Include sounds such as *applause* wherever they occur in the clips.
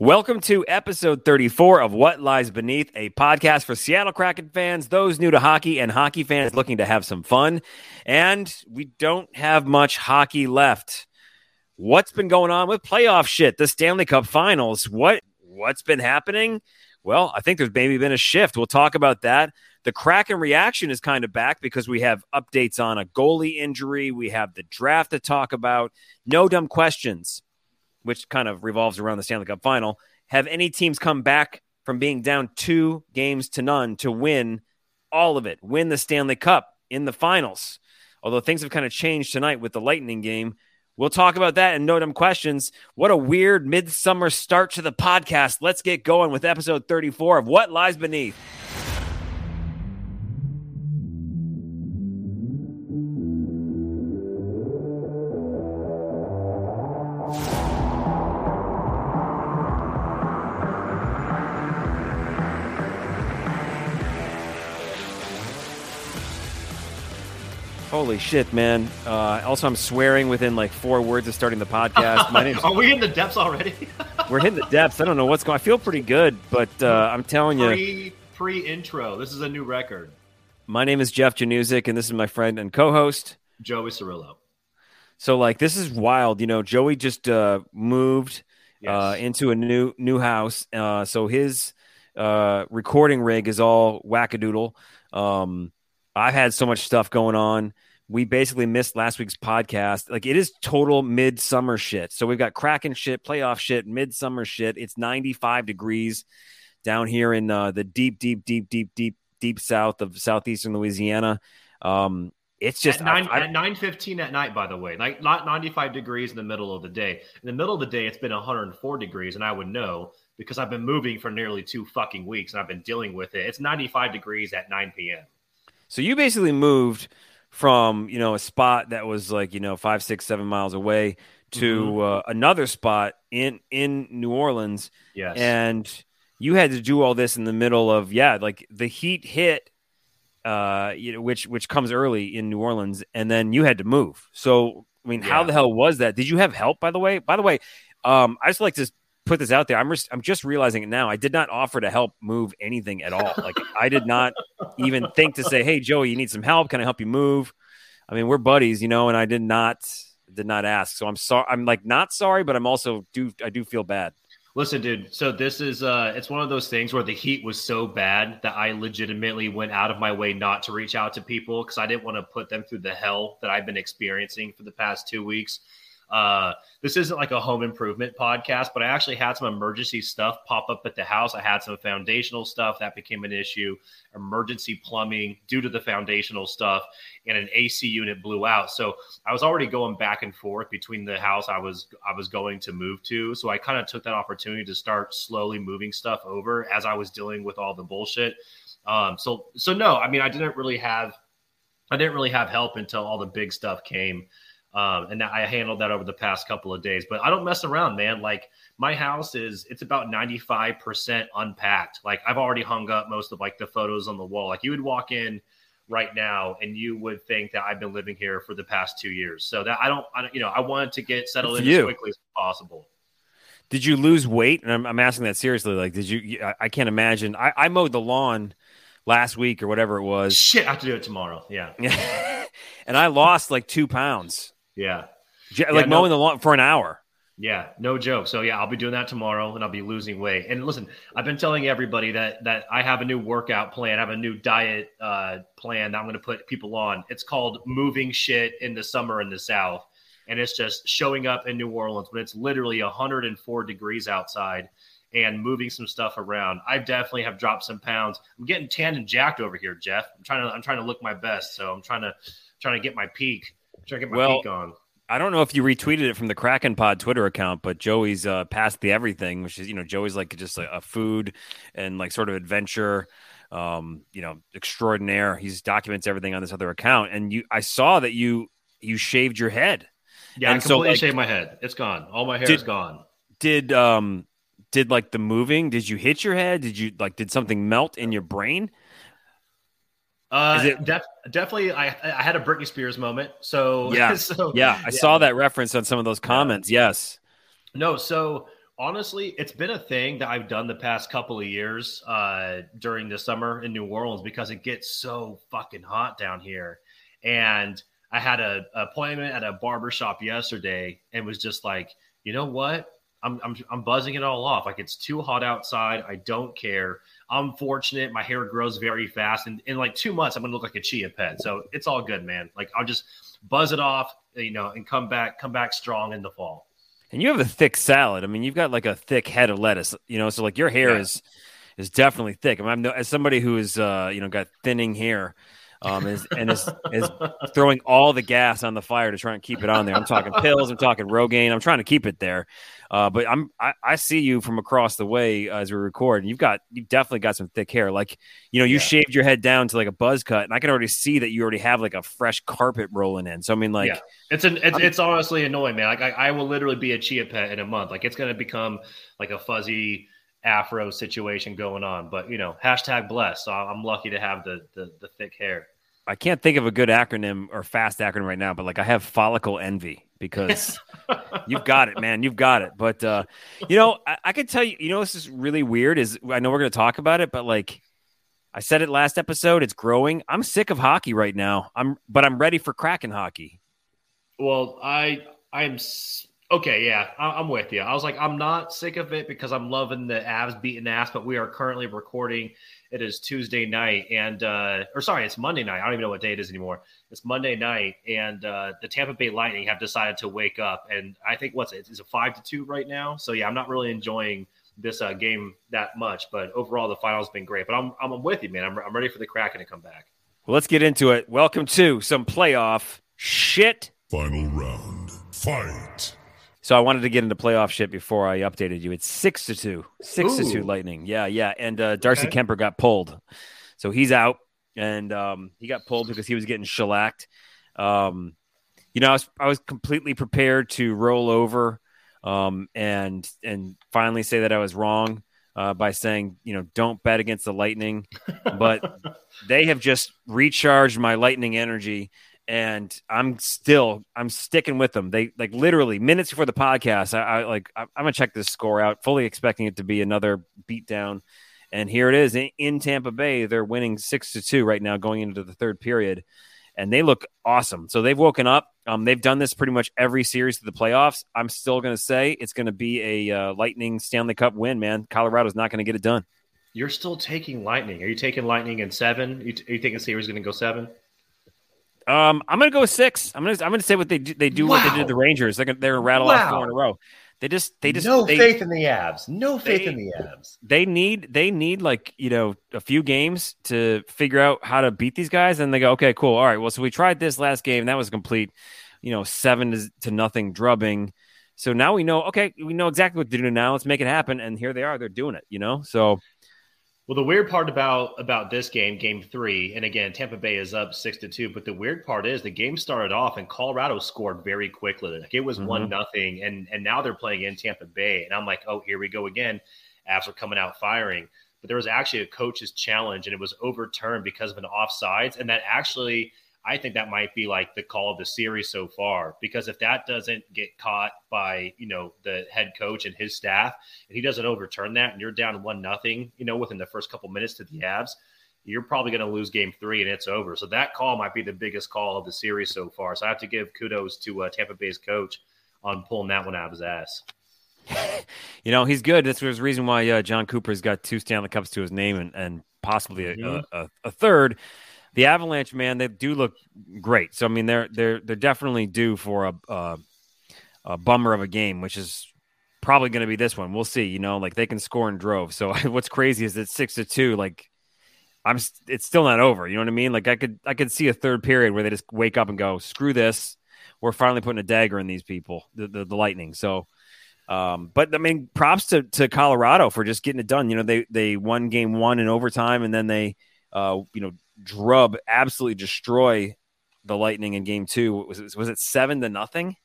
Welcome to episode 34 of What Lies Beneath, a podcast for Seattle Kraken fans, those new to hockey, and hockey fans looking to have some fun. And we don't have much hockey left. What's been going on with playoff shit? The Stanley Cup Finals. What what's been happening? Well, I think there's maybe been a shift. We'll talk about that. The Kraken reaction is kind of back because we have updates on a goalie injury. We have the draft to talk about. No dumb questions which kind of revolves around the Stanley Cup final, have any teams come back from being down two games to none to win all of it, win the Stanley Cup in the finals? Although things have kind of changed tonight with the Lightning game. We'll talk about that and no dumb questions. What a weird midsummer start to the podcast. Let's get going with episode 34 of What Lies Beneath. Holy shit, man! Uh, also, I'm swearing within like four words of starting the podcast. My name's- *laughs* Are we in the depths already? *laughs* we're hitting the depths. I don't know what's going. I feel pretty good, but uh, I'm telling you, pre intro. This is a new record. My name is Jeff Januzik, and this is my friend and co-host Joey Cirillo. So, like, this is wild. You know, Joey just uh, moved uh, yes. uh, into a new new house, uh, so his uh, recording rig is all wackadoodle. Um, I've had so much stuff going on. We basically missed last week's podcast. Like it is total midsummer shit. So we've got Kraken shit, playoff shit, midsummer shit. It's 95 degrees down here in uh, the deep, deep, deep, deep, deep, deep south of southeastern Louisiana. Um, it's just at nine I, I, at nine fifteen at night. By the way, like not ninety five degrees in the middle of the day. In the middle of the day, it's been one hundred and four degrees, and I would know because I've been moving for nearly two fucking weeks, and I've been dealing with it. It's ninety five degrees at nine p.m. So you basically moved from you know a spot that was like you know five, six, seven miles away to mm-hmm. uh, another spot in in New Orleans. Yes, and you had to do all this in the middle of yeah, like the heat hit, uh, you know, which which comes early in New Orleans, and then you had to move. So I mean, yeah. how the hell was that? Did you have help? By the way, by the way, um, I just like to put this out there. I'm just, I'm just realizing it now. I did not offer to help move anything at all. Like I did not even think to say, "Hey, Joey, you need some help? Can I help you move?" I mean, we're buddies, you know, and I did not did not ask. So I'm sorry. I'm like not sorry, but I'm also do I do feel bad. Listen, dude. So this is uh it's one of those things where the heat was so bad that I legitimately went out of my way not to reach out to people because I didn't want to put them through the hell that I've been experiencing for the past two weeks. Uh, this isn't like a home improvement podcast, but I actually had some emergency stuff pop up at the house. I had some foundational stuff that became an issue, emergency plumbing due to the foundational stuff, and an AC unit blew out. So I was already going back and forth between the house I was I was going to move to. So I kind of took that opportunity to start slowly moving stuff over as I was dealing with all the bullshit. Um, so so no, I mean I didn't really have I didn't really have help until all the big stuff came. Um, and I handled that over the past couple of days. But I don't mess around, man. Like my house is it's about 95% unpacked. Like I've already hung up most of like the photos on the wall. Like you would walk in right now and you would think that I've been living here for the past two years. So that I don't, I don't you know, I wanted to get settled in you. as quickly as possible. Did you lose weight? And I'm, I'm asking that seriously. Like, did you, I, I can't imagine. I, I mowed the lawn last week or whatever it was. Shit, I have to do it tomorrow. Yeah. *laughs* and I lost like two pounds. Yeah. Like yeah, mowing no, the lawn for an hour. Yeah, no joke. So yeah, I'll be doing that tomorrow and I'll be losing weight. And listen, I've been telling everybody that that I have a new workout plan, I have a new diet uh, plan that I'm going to put people on. It's called moving shit in the summer in the south. And it's just showing up in New Orleans when it's literally 104 degrees outside and moving some stuff around. I definitely have dropped some pounds. I'm getting tanned and jacked over here, Jeff. I'm trying to I'm trying to look my best, so I'm trying to trying to get my peak. Trying to get my well. I don't know if you retweeted it from the Kraken Pod Twitter account, but Joey's uh, past the everything, which is you know Joey's like just a, a food and like sort of adventure, um, you know, extraordinaire. He's documents everything on this other account, and you I saw that you you shaved your head. Yeah, and I completely so, like, shaved my head. It's gone. All my hair did, is gone. Did um did like the moving? Did you hit your head? Did you like did something melt in your brain? Uh, it, def- definitely, I I had a Britney Spears moment. So yeah, *laughs* so, yeah, I yeah. saw that reference on some of those comments. Yeah. Yes. No, so Honestly, it's been a thing that I've done the past couple of years uh, during the summer in New Orleans because it gets so fucking hot down here. And I had a, a appointment at a barber shop yesterday and was just like, you know what? I'm, I'm, I'm buzzing it all off. Like it's too hot outside. I don't care. I'm fortunate. My hair grows very fast. And in like two months, I'm going to look like a chia pet. So it's all good, man. Like I'll just buzz it off, you know, and come back, come back strong in the fall. And you have a thick salad. I mean, you've got like a thick head of lettuce, you know, so like your hair yeah. is is definitely thick. I mean, I'm no, as somebody who is uh, you know, got thinning hair, um, is and is is *laughs* throwing all the gas on the fire to try and keep it on there. I'm talking pills, I'm talking Rogaine, I'm trying to keep it there. Uh, but I'm I, I, see you from across the way as we record, and you've got you've definitely got some thick hair. Like you know, you yeah. shaved your head down to like a buzz cut, and I can already see that you already have like a fresh carpet rolling in. So I mean, like, yeah. it's an it's, it's honestly annoying, man. Like I, I will literally be a chia pet in a month. Like it's gonna become like a fuzzy afro situation going on. But you know, hashtag blessed. So I'm lucky to have the the, the thick hair. I can't think of a good acronym or fast acronym right now, but like I have follicle envy because *laughs* you've got it, man. You've got it. But uh, you know, I, I can tell you, you know, this is really weird. Is I know we're going to talk about it, but like I said it last episode, it's growing. I'm sick of hockey right now. I'm, but I'm ready for Kraken hockey. Well, I I'm okay. Yeah, I'm with you. I was like, I'm not sick of it because I'm loving the Avs beating ass, but we are currently recording it is Tuesday night, and uh, or sorry, it's Monday night. I don't even know what day it is anymore. It's Monday night, and uh, the Tampa Bay Lightning have decided to wake up. And I think what's it? It's a five to two right now. So yeah, I'm not really enjoying this uh, game that much, but overall the final's been great. But I'm I'm with you, man. I'm I'm ready for the Kraken to come back. Well, let's get into it. Welcome to some playoff shit. Final round, fight. So I wanted to get into playoff shit before I updated you. It's six to two, six Ooh. to two Lightning. Yeah, yeah. And uh, Darcy okay. Kuemper got pulled, so he's out, and um, he got pulled because he was getting shellacked. Um, you know, I was I was completely prepared to roll over, um, and and finally say that I was wrong. Uh, by saying, you know, don't bet against the Lightning. But *laughs* they have just recharged my Lightning energy and I'm still I'm sticking with them. They like literally minutes before the podcast. I, I like I, am gonna check this score out, fully expecting it to be another beatdown. And here it is in, in Tampa Bay. They're winning six to two right now, going into the third period, and they look awesome. So they've woken up. Um, they've done this pretty much every series of the playoffs. I'm still gonna say it's gonna be a uh, Lightning Stanley Cup win. Man, Colorado's not gonna get it done. You're still taking Lightning. Are you taking Lightning in seven? You, t- you thinking series going to go seven? Um, I'm gonna go with six. I'm gonna I'm gonna say what they do. They do wow. what they did to the Rangers. They're gonna they're gonna rattle wow. off four in a row. They just they just no they, faith in the Avs. No faith they, in the Avs. They need they need like you know a few games to figure out how to beat these guys, and they go okay, cool, all right. Well, so we tried this last game. That was complete, you know, seven to, to nothing drubbing. So now we know. Okay, we know exactly what to do now. Let's make it happen. And here they are. They're doing it. You know. So well, the weird part about about this game, Game Three, and again, Tampa Bay is up six to two. But the weird part is the game started off and Colorado scored very quickly. Like it was mm-hmm. one nothing, and and now they're playing in Tampa Bay, and I'm like, oh, here we go again. Are coming out firing. But there was actually a coach's challenge, and it was overturned because of an offsides, and that actually I think that might be like the call of the series so far because if that doesn't get caught by you know the head coach and his staff, and he doesn't overturn that, and you're down one nothing, you know, within the first couple minutes to the Avs, you're probably going to lose Game Three and it's over. So that call might be the biggest call of the series so far. So I have to give kudos to uh, Tampa Bay's coach on pulling that one out of his ass. *laughs* You know, he's good. That's the reason why uh, Jon Cooper's got two Stanley Cups to his name and, and possibly a, mm-hmm. a, a, a third the Avalanche, man, they do look great. So I mean, they're they're they're definitely due for a a, a bummer of a game, which is probably going to be this one. We'll see. You know, like they can score in drove. So *laughs* what's crazy is it's six to two. Like I'm, it's still not over. You know what I mean? Like I could I could see a third period where they just wake up and go, screw this. We're finally putting a dagger in these people, the the, the Lightning. So. Um, but I mean, props to, to Colorado for just getting it done. You know, they they won game one in overtime, and then they, uh, you know, drub absolutely destroy the Lightning in Game Two. Was it, was it seven to nothing?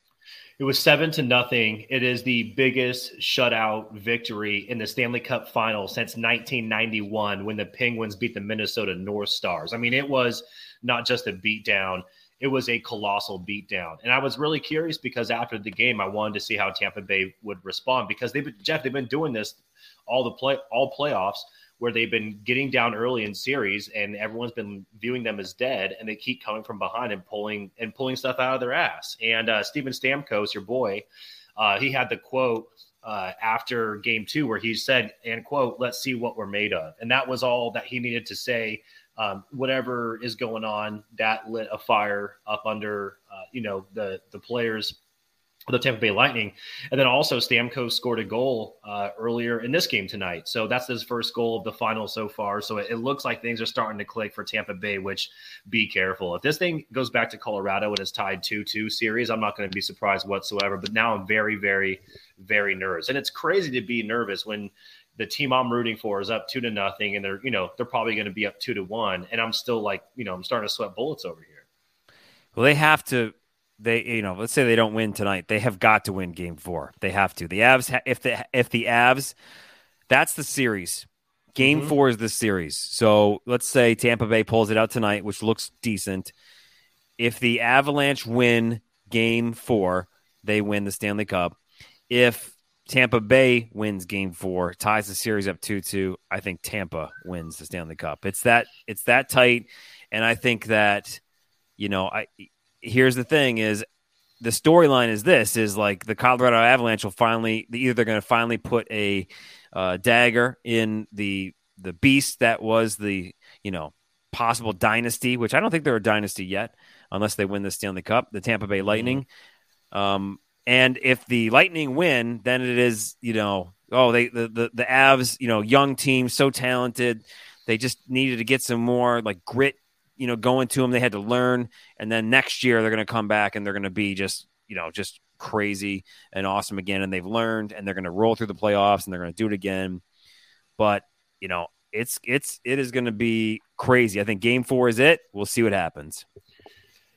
It was seven to nothing. It is the biggest shutout victory in the Stanley Cup final since 1991 when the Penguins beat the Minnesota North Stars. I mean, it was not just a beatdown. it was a colossal beatdown. And I was really curious because after the game, I wanted to see how Tampa Bay would respond because they've been, Jeff, they've been doing this all the play all playoffs where they've been getting down early in series and everyone's been viewing them as dead and they keep coming from behind and pulling and pulling stuff out of their ass. And uh, Steven Stamkos, your boy, uh, he had the quote uh, after game two where he said, and quote, let's see what we're made of. And that was all that he needed to say. Um, whatever is going on, that lit a fire up under, uh, you know, the, the players the Tampa Bay Lightning. And then also Stamkos scored a goal uh, earlier in this game tonight. So that's his first goal of the final so far. So it, it, looks like things are starting to click for Tampa Bay, which be careful. If this thing goes back to Colorado and is tied 2 2 series, I'm not going to be surprised whatsoever. But now I'm very, very, very nervous. And it's crazy to be nervous when the team I'm rooting for is up two to nothing and they're, you know, they're probably going to be up two to one. And I'm still like, you know, I'm starting to sweat bullets over here. Well, they have to they you know let's say they don't win tonight they have got to win game four. They have to. The avs if the if the avs that's the series. Game mm-hmm. four is the series. So let's say tampa bay pulls it out tonight which looks decent. If the avalanche win game four they win the stanley cup. If tampa bay wins game four ties the series up 2-2 i think tampa wins the stanley cup. It's that it's that tight. And i think that you know i here's the thing is the storyline is this is like the Colorado Avalanche will finally either they're going to finally put a uh, dagger in the the beast that was the you know possible dynasty, which I don't think they're a dynasty yet unless they win the Stanley Cup, the Tampa Bay Lightning. Mm-hmm. Um, and if the Lightning win, then it is you know oh they the the, the Avs you know young team so talented they just needed to get some more like grit you know, going to them. They had to learn, and then next year they're going to come back and they're going to be just, you know, just crazy and awesome again. And they've learned, and they're going to roll through the playoffs, and they're going to do it again. But you know, it's it's it is going to be crazy. I think Game Four is it. We'll see what happens.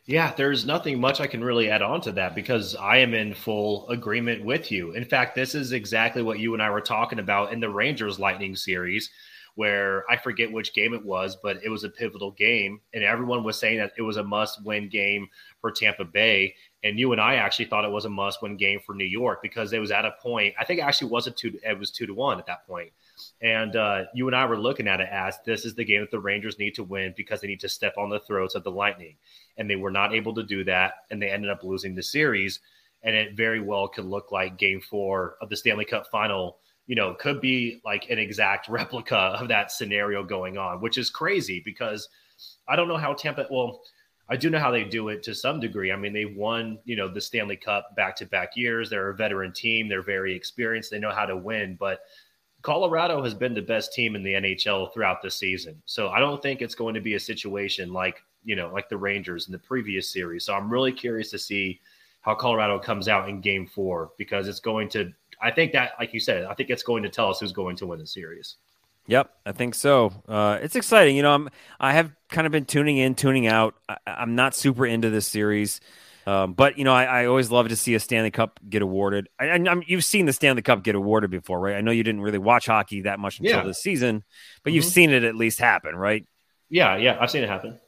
Yeah, there's nothing much I can really add on to that because I am in full agreement with you. In fact, this is exactly what you and I were talking about in the Rangers Lightning series where I forget which game it was, but it was a pivotal game, and everyone was saying that it was a must-win game for Tampa Bay. And you and I actually thought it was a must-win game for New York because it was at a point. I think it actually was a two. It was two to one at that point. And uh, you and I were looking at it as this is the game that the Rangers need to win because they need to step on the throats of the Lightning, and they were not able to do that, and they ended up losing the series. And it very well could look like Game Four of the Stanley Cup Final you know, could be like an exact *laughs* replica of that scenario going on, which is crazy because I don't know how Tampa, well, I do know how they do it to some degree. I mean, they won, you know, the Stanley Cup back to back years. They're a veteran team. They're very experienced. They know how to win. But Colorado has been the best team in the NHL throughout the season. So I don't think it's going to be a situation like, you know, like the Rangers in the previous series. So I'm really curious to see how Colorado comes out in game four because it's going to I think that, like you said, I think it's going to tell us who's going to win the series. Yep, I think so. Uh, it's exciting. You know, I'm I have kind of been tuning in, tuning out. I, am not super into this series, um, but you know, I, I, always love to see a Stanley Cup get awarded. I, I'm, you've seen the Stanley Cup get awarded before, right? I know you didn't really watch hockey that much until yeah. this season, but mm-hmm. you've seen it at least happen, right? Yeah, yeah, I've seen it happen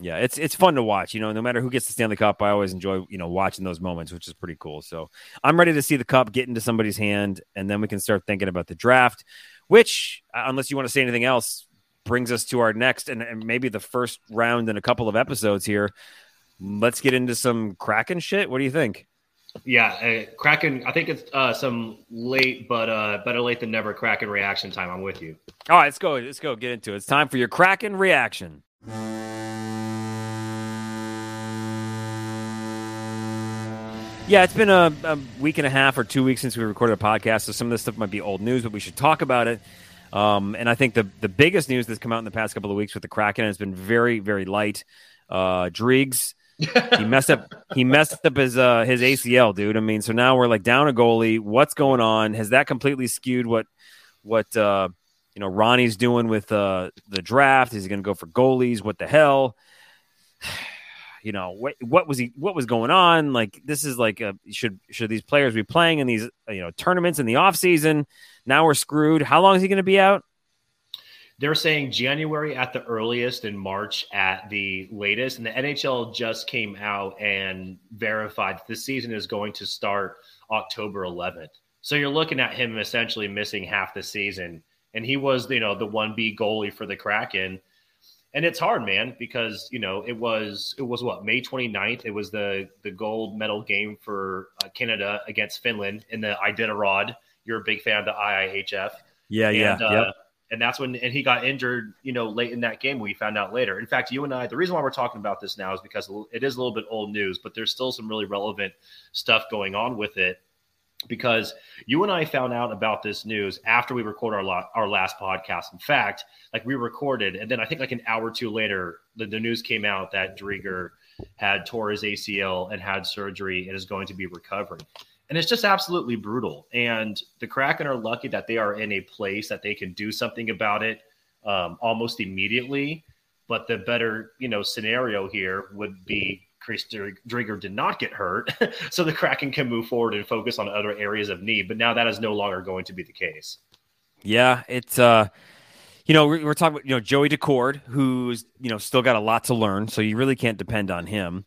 yeah, it's it's fun to watch. You know, no matter who gets the Stanley Cup, I always enjoy you know watching those moments, which is pretty cool. So I'm ready to see the cup get into somebody's hand, and then we can start thinking about the draft. Which, uh, unless you want to say anything else, brings us to our next and, and maybe the first round in a couple of episodes here. Let's get into some Kraken shit. What do you think? Yeah, uh, Kraken. I think it's uh, some late, but uh, better late than never. Kraken reaction time. I'm with you. All right, let's go. Let's go. Get into it. It's time for your Kraken reaction. Yeah, it's been a, a, week and a half or two weeks since we recorded a podcast, so some of this stuff might be old news, but we should talk about it. Um, and I think the the biggest news that's come out in the past couple of weeks with the Kraken has been very very light. Uh, Driggs, he *laughs* messed up. He messed up his uh, his ACL, dude. I mean, so now we're like down a goalie. What's going on? Has that completely skewed what what uh, you know Ronnie's doing with uh, the draft? Is he going to go for goalies? What the hell? *sighs* you know what what was he what was going on like this is like a, should should these players be playing in these you know tournaments in the off season now we're screwed how long is he going to be out They're saying January at the earliest and March at the latest. And the NHL just came out and verified the season is going to start October 11th. So you're looking at him essentially missing half the season. And he was, you know, the 1B goalie for the Kraken. And it's hard, man, because, you know, it was, it was what, May 29th? It was the, the gold medal game for uh, Canada against Finland in the Iditarod. You're a big fan of the IIHF. Yeah, yeah. And, uh, yep and that's when and he got injured you know late in that game we found out later in fact you and i the reason why we're talking about this now is because it is a little bit old news but there's still some really relevant stuff going on with it because you and i found out about this news after we record our, la- our last podcast in fact like we recorded and then i think like an hour or two later the, the news came out that Driedger had tore his acl and had surgery and is going to be recovering and it's just absolutely brutal. And the Kraken are lucky that they are in a place that they can do something about it um, almost immediately. But the better, you know, scenario here would be Chris Driedger did not get hurt, *laughs* so the Kraken can move forward and focus on other areas of need. But now that is no longer going to be the case. Yeah, it's uh, you know, we're, we're talking about you know Joey Daccord, who's you know still got a lot to learn, so you really can't depend on him.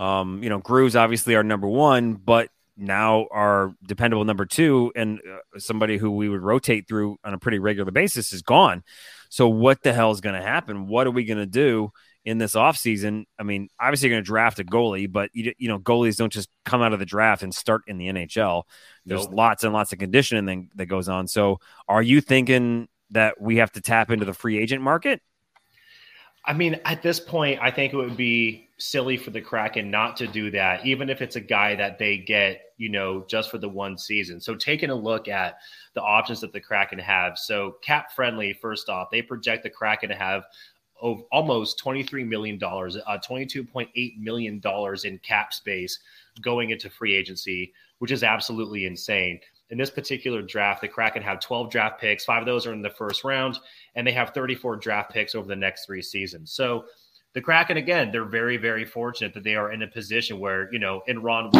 Um, you know, Groove's obviously our number one, but now our dependable number two and uh, somebody who we would rotate through on a pretty regular basis is gone. So what the hell is going to happen? What are we going to do in this offseason? I mean, obviously you're going to draft a goalie, but you, you know, goalies don't just come out of the draft and start in the NHL. There's nope. lots and lots of conditioning that goes on. So are you thinking that we have to tap into the free agent market? I mean, at this point, I think it would be silly for the Kraken not to do that, even if it's a guy that they get, you know, just for the one season. So, taking a look at the options that the Kraken have. So, cap friendly, first off, they project the Kraken to have almost $23 million, uh, $22.8 million in cap space going into free agency, which is absolutely insane in this particular draft, the Kraken have 12 draft picks. Five of those are in the first round, and they have 34 draft picks over the next three seasons. So the Kraken, again, they're very, very fortunate that they are in a position where, you know, in Ron,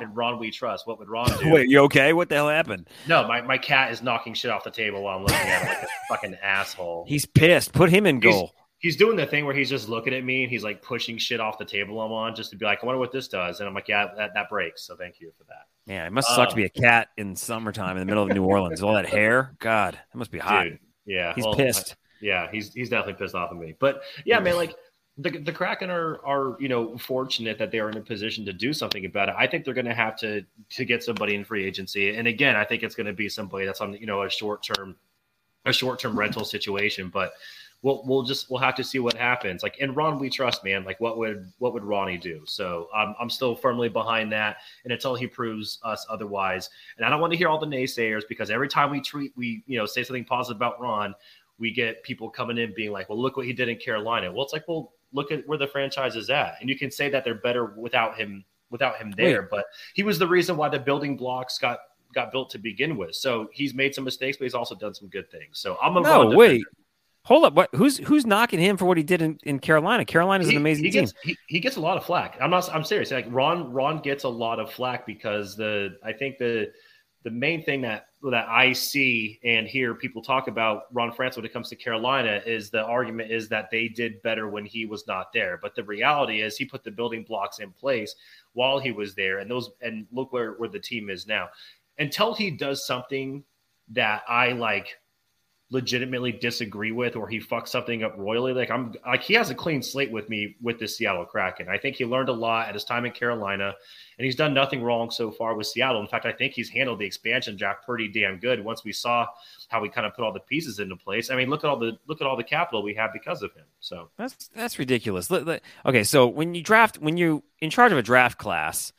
in Ron we trust. What would Ron *laughs* do? Wait, you okay? What the hell happened? No, my, my cat is knocking shit off the table while I'm looking at it like a fucking asshole. He's pissed. Put him in goal. He's, he's doing the thing where he's just looking at me and he's like pushing shit off the table I'm on just to be like, I wonder what this does. And I'm like, yeah, that, that breaks. So thank you for that. Yeah, it must suck to um, be a cat in summertime in the middle of New Orleans. All that hair, God, that must be hot. Dude, yeah, he's well, pissed. yeah, he's he's definitely pissed off at me. But yeah, man, like the the Kraken are are you know fortunate that they are in a position to do something about it. I think they're going to have to to get somebody in free agency, and again, I think it's going to be somebody that's on you know a short term a short term rental situation, but we'll we'll just we'll have to see what happens. Like in Ron, we trust, man. Like what would what would Ronnie do? So I'm I'm still firmly behind that, and until he proves us otherwise, and I don't want to hear all the naysayers because every time we treat we you know say something positive about Ron, we get people coming in being like, well, look what he did in Carolina. Well, it's like, well, look at where the franchise is at, and you can say that they're better without him without him there, Wait. but he was the reason why the building blocks got got built to begin with. So he's made some mistakes, but he's also done some good things. So I'm a no wait. Hold up, what? Who's who's knocking him for what he did in, in Carolina? Carolina's he, an amazing he team. He, he gets a lot of flack. I'm not. I'm serious. Like Ron, Ron gets a lot of flack because the I think the the main thing that that I see and hear people talk about Ron France when it comes to Carolina is the argument is that they did better when he was not there. But the reality is he put the building blocks in place while he was there, and those and look where where the team is now. Until he does something that I like legitimately disagree with or he fucks something up royally like i'm like he has a clean slate with me with the seattle kraken. I think he learned a lot at his time in carolina and he's done nothing wrong so far with seattle. In fact i think he's handled the expansion draft pretty damn good once we saw how we kind of put all the pieces into place. I mean look at all the look at all the capital we have because of him so. That's that's ridiculous. Okay so when you draft when you in charge of a draft class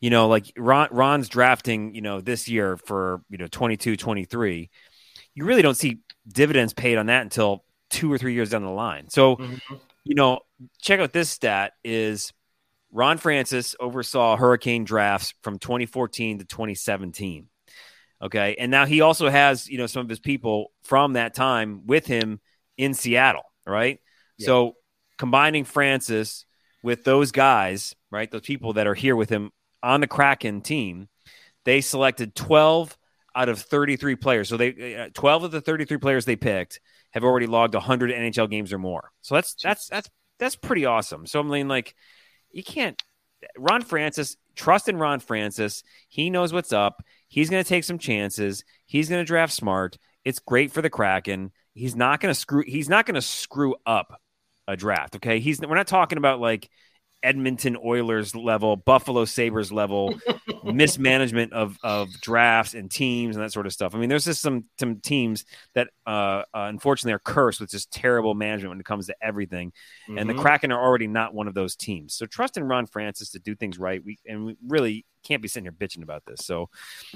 you know like Ron, ron's drafting you know this year for you know 22 23 you really don't see dividends paid on that until two or three years down the line. So, mm-hmm. you know, check out this stat is Ron Francis oversaw hurricane drafts from 2014 to 2017. Okay. And now he also has, you know, some of his people from that time with him in Seattle, right? Yeah. So combining Francis with those guys, right? Those people that are here with him on the Kraken team, they selected 12 out of 33 players. So they uh, 12 of the 33 players they picked have already logged 100 NHL games or more. So that's that's that's that's pretty awesome. So I mean, like, you can't. Ron Francis, trust in Ron Francis. He knows what's up. He's going to take some chances. He's going to draft smart. It's great for the Kraken. He's not going to screw. He's not going to screw up a draft. Okay, he's. We're not talking about like Edmonton Oilers level, Buffalo Sabres level *laughs* mismanagement of of drafts and teams and that sort of stuff. I mean, there's just some some teams that uh, uh, unfortunately are cursed with just terrible management when it comes to everything. Mm-hmm. And the mm-hmm. Kraken are already not one of those teams. So trust in Ron Francis to do things right. We and we really can't be sitting here bitching about this. So,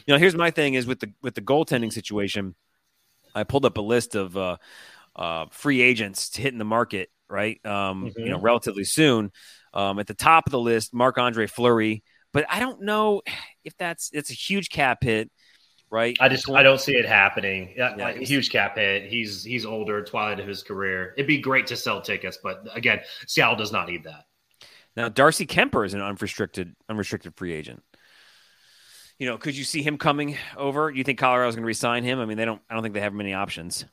you know, here's my thing is with the with the goaltending situation. I pulled up a list of uh, uh, free agents hitting the market right? Um, mm-hmm. You know, mm-hmm. relatively soon. Um, at the top of the list, Marc Andre Fleury, but I don't know if that's it's a huge cap hit, right? I just I don't see it happening. Yeah, huge cap hit. He's he's older, twilight of his career. It'd be great to sell tickets, but again, Seattle does not need that. Now, Darcy Kuemper is an unrestricted unrestricted free agent. You know, could you see him coming over? You think Colorado's going to resign him? I mean, they don't. I don't think they have many options.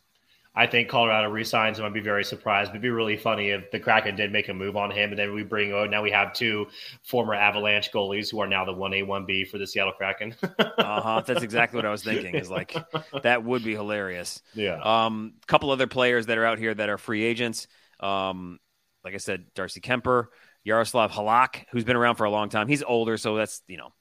I think Colorado resigns him. I'd be very surprised. It'd be really funny if the Kraken did make a move on him, and then we bring oh now we have two former Avalanche goalies who are now the one A one B for the Seattle Kraken. *laughs* uh huh. That's exactly what I was thinking. Is like *laughs* that would be hilarious. Yeah. Um, couple other players that are out here that are free agents. Um, like I said, Darcy Kuemper, Yaroslav Halak, who's been around for a long time. He's older, so that's you know.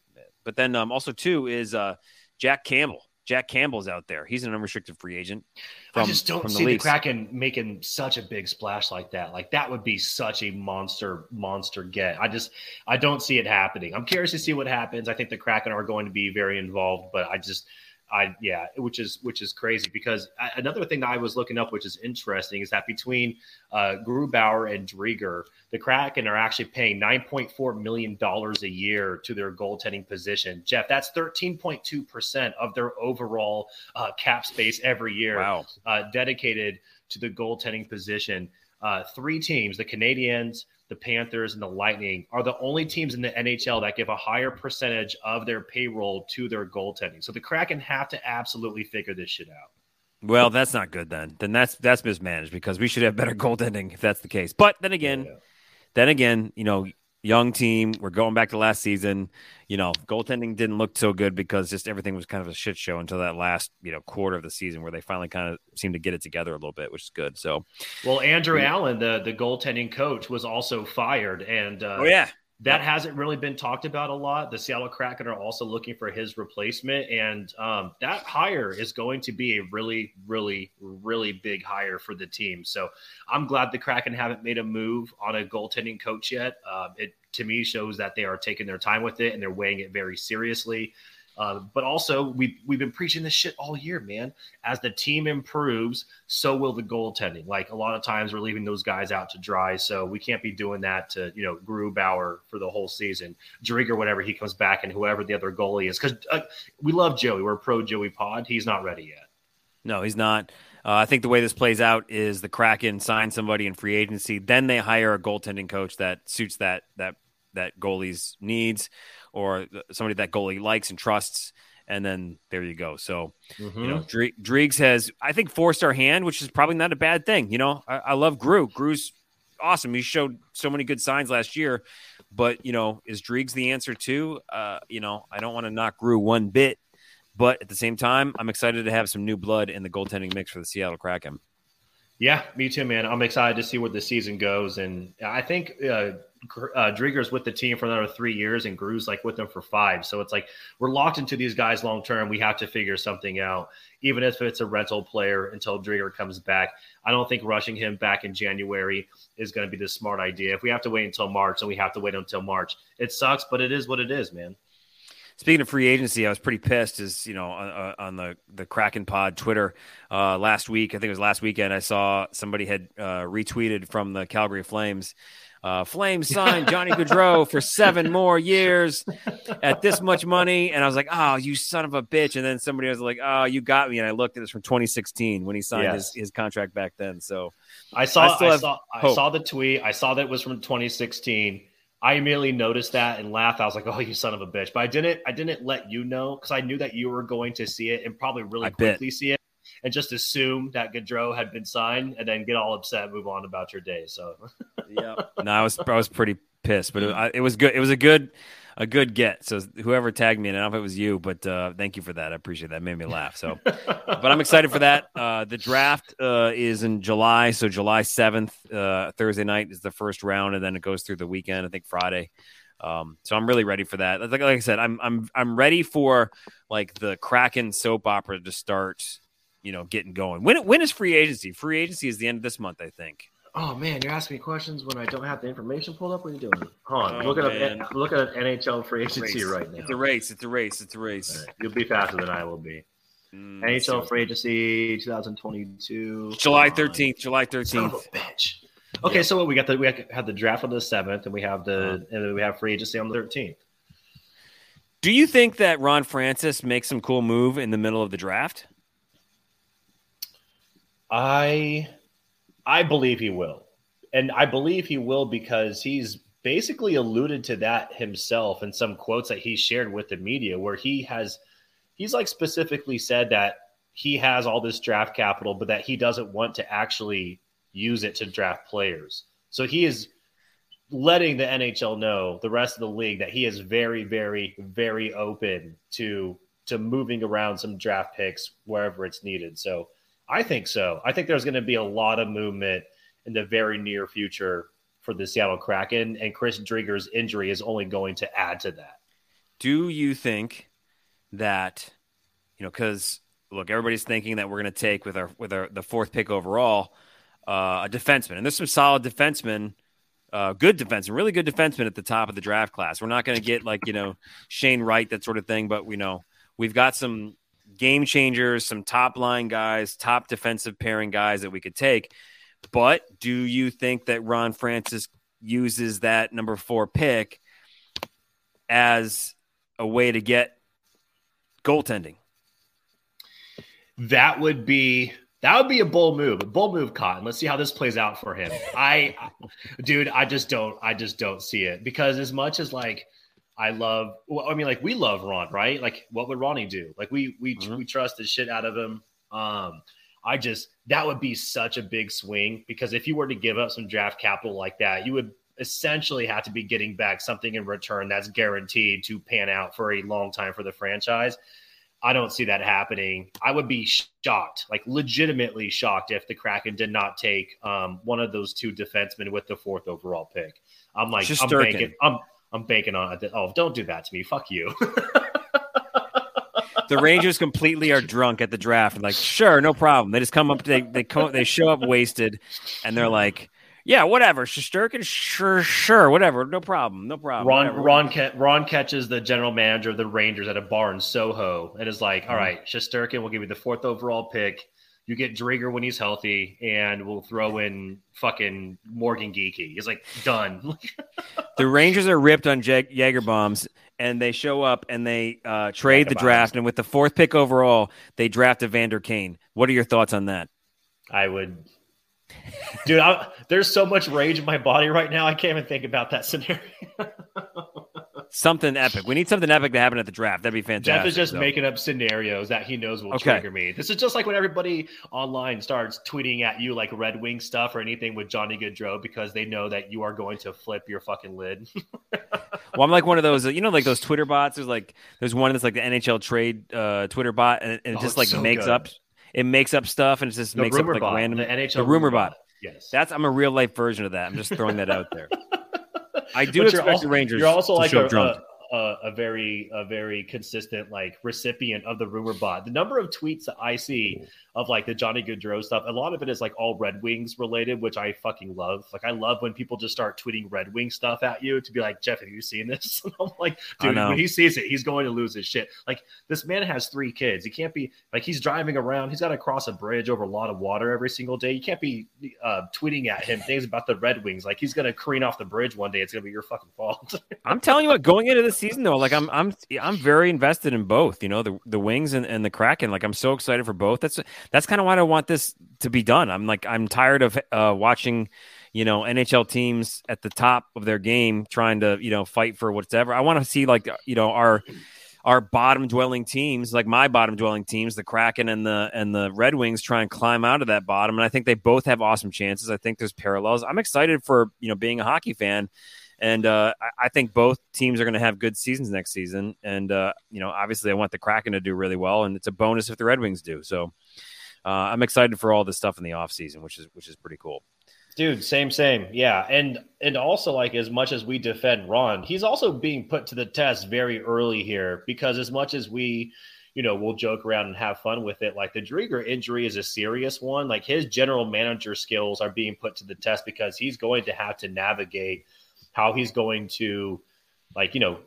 But then um, also too is uh, Jack Campbell. Jack Campbell's out there. He's an unrestricted free agent. From, I just don't the see Leafs. the Kraken making such a big splash like that. Like that would be such a monster, monster get. I just, I don't see it happening. I'm curious to see what happens. I think the Kraken are going to be very involved, but I just, I yeah, which is which is crazy because another thing that I was looking up, which is interesting, is that between uh, Grubauer and Driedger, the Kraken are actually paying nine point four million dollars a year to their goaltending position. Jeff, that's thirteen point two percent of their overall uh, cap space every year, wow. uh, dedicated to the goaltending position. Uh, three teams: the Canadiens, the Panthers, and the Lightning are the only teams in the NHL that give a higher percentage of their payroll to their goaltending. So the Kraken have to absolutely figure this shit out. Well, that's not good then. Then that's that's mismanaged because we should have better goaltending if that's the case. But then again, yeah. then again, you know, young team. We're going back to last season. You know, goaltending didn't look so good because just everything was kind of a shit show until that last, you know, quarter of the season where they finally kind of seemed to get it together a little bit, which is good. So, well, Andrew yeah. Allen, the the goaltending coach, was also fired, and uh, oh yeah, that hasn't really been talked about a lot. The Seattle Kraken are also looking for his replacement, and um, that hire is going to be a really, really, really big hire for the team. So I'm glad the Kraken haven't made a move on a goaltending coach yet. Uh, it to me shows that they are taking their time with it and they're weighing it very seriously. Uh, but also, we've, we've been preaching this shit all year, man. As the team improves, so will the goaltending. Like a lot of times, we're leaving those guys out to dry. So we can't be doing that to, you know, Grubauer for the whole season. Driedger, whatever he comes back, and whoever the other goalie is. Because uh, we love Joey. We're pro Joey pod. He's not ready yet. No, he's not. Uh, I think the way this plays out is the Kraken sign somebody in free agency, then they hire a goaltending coach that suits that that that goalie's needs or somebody that goalie likes and trusts. And then there you go. So, mm-hmm. you know, Driegs has, I think, forced our hand, which is probably not a bad thing. You know, I, I love Gru. Gru's awesome. He showed so many good signs last year. But, you know, is Driegs the answer too? Uh, you know, I don't want to knock Gru one bit. But at the same time, I'm excited to have some new blood in the goaltending mix for the Seattle Kraken. Yeah, me too, man. I'm excited to see where the season goes, and I think uh, uh, Driedger's with the team for another three years, and Gru's like with them for five. So it's like we're locked into these guys long term. We have to figure something out, even if it's a rental player until Driedger comes back. I don't think rushing him back in January is going to be the smart idea. If we have to wait until March, then we have to wait until March. It sucks, but it is what it is, man. Speaking of free agency, I was pretty pissed as you know on, on the the Kraken Pod Twitter uh, last week. I think it was last weekend. I saw somebody had uh, retweeted from the Calgary Flames uh, Flames signed Johnny Gaudreau for seven more years at this much money. And I was like, oh, you son of a bitch. And then somebody was like, oh, you got me. And I looked at this from 2016 when he signed yes. his, his contract back then. So I saw, I, I saw, I saw the tweet. I saw that it was from 2016. I immediately noticed that and laughed. I was like, "Oh, you son of a bitch!" But I didn't. I didn't let you know because I knew that you were going to see it and probably really I quickly bet. see it, and just assume that Gaudreau had been signed, and then get all upset, and move on about your day. So *laughs* Yeah. no, I was I was pretty pissed, but it, I, it was good. It was a good a good get. So whoever tagged me, and I don't know if it was you, but uh, thank you for that. I appreciate that. It made me laugh. So, *laughs* but I'm excited for that. Uh, the draft uh, is in July, so July 7th, uh, Thursday night is the first round, and then it goes through the weekend. I think Friday. Um, so I'm really ready for that. Like, like I said, I'm I'm I'm ready for like the Kraken soap opera to start. You know, getting going. When when is free agency? Free agency is the end of this month, I think. Oh man, you're asking me questions when I don't have the information pulled up. What are you doing? Hold on, Oh, look at man. a, look at NHL free agency Race. right now. It's a race. It's a race. It's a race. Right, You'll be faster than I will be. Mm, NHL free agency 2022. July Come on. 13th. July Son of 13th. a bitch. Okay, so what we got the we have the draft on the seventh, and we have the Uh-huh. and then we have free agency on the thirteenth. Do you think that Ron Francis makes some cool move in the middle of the draft? I I believe he will. And I believe he will because he's basically alluded to that himself in some quotes that he shared with the media where he has he's like specifically said that he has all this draft capital but that he doesn't want to actually use it to draft players. So he is letting the NHL know, the rest of the league that he is very very very open to to moving around some draft picks wherever it's needed. So I think so. I think there's going to be a lot of movement in the very near future for the Seattle Kraken, and Chris Driedger's injury is only going to add to that. Do you think that you know because look, everybody's thinking that we're going to take with our with our the fourth pick overall uh, a defenseman, and there's some solid defensemen. Uh, good defenseman, really good defenseman at the top of the draft class. We're not going to get like you know *laughs* Shane Wright that sort of thing, but we know we've got some game changers, some top line guys, top defensive pairing guys that we could take. But do you think that Ron Francis uses that number four pick as a way to get goaltending? That would be that would be a bold move, a bold move, Cotton. Let's see how this plays out for him. I, *laughs* dude, I just don't, I just don't see it because as much as like I love, well, I mean, like we love Ron, right? Like, what would Ronnie do? Like we we Mhm. we trust the shit out of him. Um, I just that would be such a big swing because if you were to give up some draft capital like that, you would essentially have to be getting back something in return that's guaranteed to pan out for a long time for the franchise. I don't see that happening. I would be shocked, like legitimately shocked, if the Kraken did not take um, one of those two defensemen with the fourth overall pick. I'm like, I'm Shesterkin. banking, I'm, I'm banking on it. Oh, don't do that to me. Fuck you. The Rangers completely are drunk at the draft and like, sure, no problem. They just come up, they they come, they show up wasted, and they're like, yeah, whatever. Shesterkin, sure, sure, whatever, no problem, no problem. Ron whatever. Ron ca- Ron catches the general manager of the Rangers at a bar in Soho and is like, "All Mhm. right, Shesterkin will give you the fourth overall pick. You get Driedger when he's healthy, and we'll throw in fucking Morgan Geekie." He's like, "Done." *laughs* The Rangers are ripped on Jag- Jaeger bombs, and they show up and they uh, trade the Jager draft, bombs. and with the fourth pick overall, they draft Evander Kane. What are your thoughts on that? I would, dude. I, there's so much rage in my body right now. I can't even think about that scenario. *laughs* Something epic. We need something epic to happen at the draft. That'd be fantastic. Jeff is just so. making up scenarios that he knows will Okay. trigger me. This is just like when everybody online starts tweeting at you like Red Wing stuff or anything with Johnny Gaudreau because they know that you are going to flip your fucking lid. *laughs* Well, I'm like one of those, you know, like those Twitter bots. There's like, there's one that's like the NHL trade uh, Twitter bot, and, and it Oh, just like so makes good. up, it makes up stuff, and it just The makes up like bot, random. the NHL the rumor bot. Yes. That's I'm a real life version of that. I'm just throwing that out there. *laughs* I do *laughs* But you're expect also- the Rangers. You're also like show a, drunk. a, a, a very a very consistent like recipient of the rumor bot. The number of tweets that I see of like the Johnny Gaudreau stuff, a lot of it is like all Red Wings related, which I fucking love. Like I love when people just start tweeting Red Wing stuff at you to be like, Jeff, have you seen this? *laughs* And I'm like, dude, when he sees it, he's going to lose his shit. Like this man has three kids. He can't be like he's driving around. He's got to cross a bridge over a lot of water every single day. You can't be uh, tweeting at him things about the Red Wings. Like he's gonna careen off the bridge one day. It's gonna be your fucking fault. *laughs* I'm telling you what, going into the season though, like I'm I'm I'm very invested in both. You know, the the Wings and, and the Kraken. Like I'm so excited for both. That's that's kind of why I want this to be done. I'm like I'm tired of uh, watching, you know NHL teams at the top of their game trying to you know fight for whatever. I want to see like you know our our bottom dwelling teams, like my bottom dwelling teams, the Kraken and the and the Red Wings, try and climb out of that bottom. And I think they both have awesome chances. I think there's parallels. I'm excited for you know being a hockey fan. And uh, I, I think both teams are going to have good seasons next season. And, uh, you know, obviously I want the Kraken to do really well. And it's a bonus if the Red Wings do. So uh, I'm excited for all this stuff in the offseason, which is, which is pretty cool. Dude, same, same. Yeah. And, and also, like, as much as we defend Ron, he's also being put to the test very early here because as much as we, you know, we'll joke around and have fun with it. Like the Driedger injury is a serious one. Like his general manager skills are being put to the test because he's going to have to navigate how he's going to, like, you know,